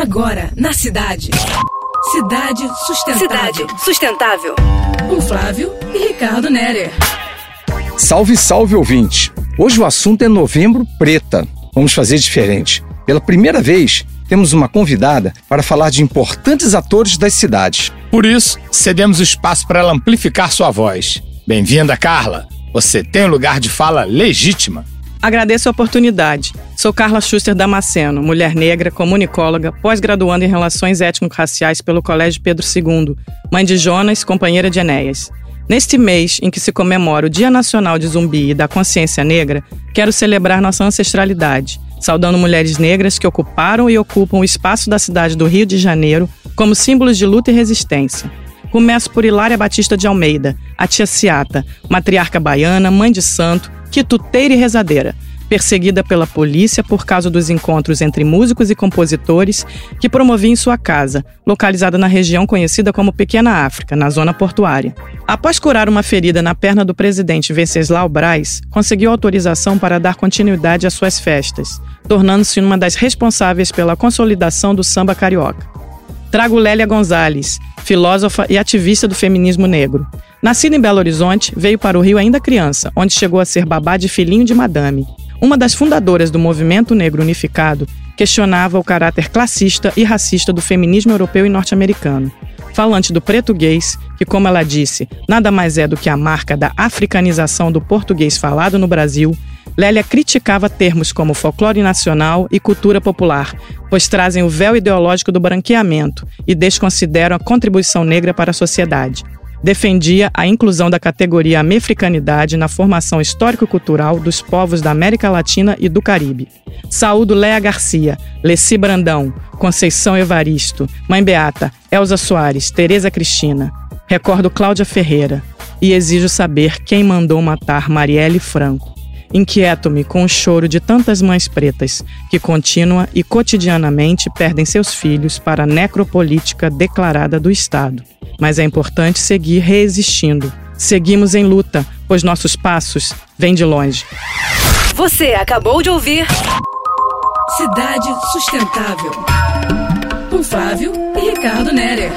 Agora, na cidade. Cidade Sustentável. Cidade Sustentável. Com Flávio e Ricardo Nerer. Salve, salve ouvinte! Hoje o assunto é Novembro Preta. Vamos fazer diferente. Pela primeira vez, temos uma convidada para falar de importantes atores das cidades. Por isso, cedemos o espaço para ela amplificar sua voz. Bem-vinda, Carla! Você tem um lugar de fala legítima. Agradeço a oportunidade. Sou Carla Schuster Damasceno, mulher negra, comunicóloga, pós-graduanda em Relações Étnico-Raciais pelo Colégio Pedro II, mãe de Jonas, companheira de Enéas. Neste mês em que se comemora o Dia Nacional de Zumbi e da Consciência Negra, quero celebrar nossa ancestralidade, saudando mulheres negras que ocuparam e ocupam o espaço da cidade do Rio de Janeiro como símbolos de luta e resistência. Começo por Hilária Batista de Almeida, a tia Ciata, matriarca baiana, mãe de santo, quituteira e rezadeira, perseguida pela polícia por causa dos encontros entre músicos e compositores que promovia em sua casa, localizada na região conhecida como Pequena África, na zona portuária. Após curar uma ferida na perna do presidente Venceslau Braz, conseguiu autorização para dar continuidade às suas festas, tornando-se uma das responsáveis pela consolidação do samba carioca. Trago Lélia Gonzalez, filósofa e ativista do feminismo negro. Nascida em Belo Horizonte, veio para o Rio ainda criança, onde chegou a ser babá de filhinho de madame. Uma das fundadoras do movimento negro unificado, questionava o caráter classista e racista do feminismo europeu e norte-americano. Falante do português, que, como ela disse, nada mais é do que a marca da africanização do português falado no Brasil, Lélia criticava termos como folclore nacional e cultura popular, pois trazem o véu ideológico do branqueamento e desconsideram a contribuição negra para a sociedade. Defendia a inclusão da categoria americanidade na formação histórico-cultural dos povos da América Latina e do Caribe. Saúdo Léa Garcia, Leci Brandão, Conceição Evaristo, Mãe Beata, Elza Soares, Tereza Cristina. Recordo Cláudia Ferreira e exijo saber quem mandou matar Marielle Franco. Inquieto-me com o choro de tantas mães pretas que contínua e cotidianamente perdem seus filhos para a necropolítica declarada do Estado. Mas é importante seguir resistindo. Seguimos em luta, pois nossos passos vêm de longe. Você acabou de ouvir Cidade Sustentável. Com Flávio e Ricardo Nerer.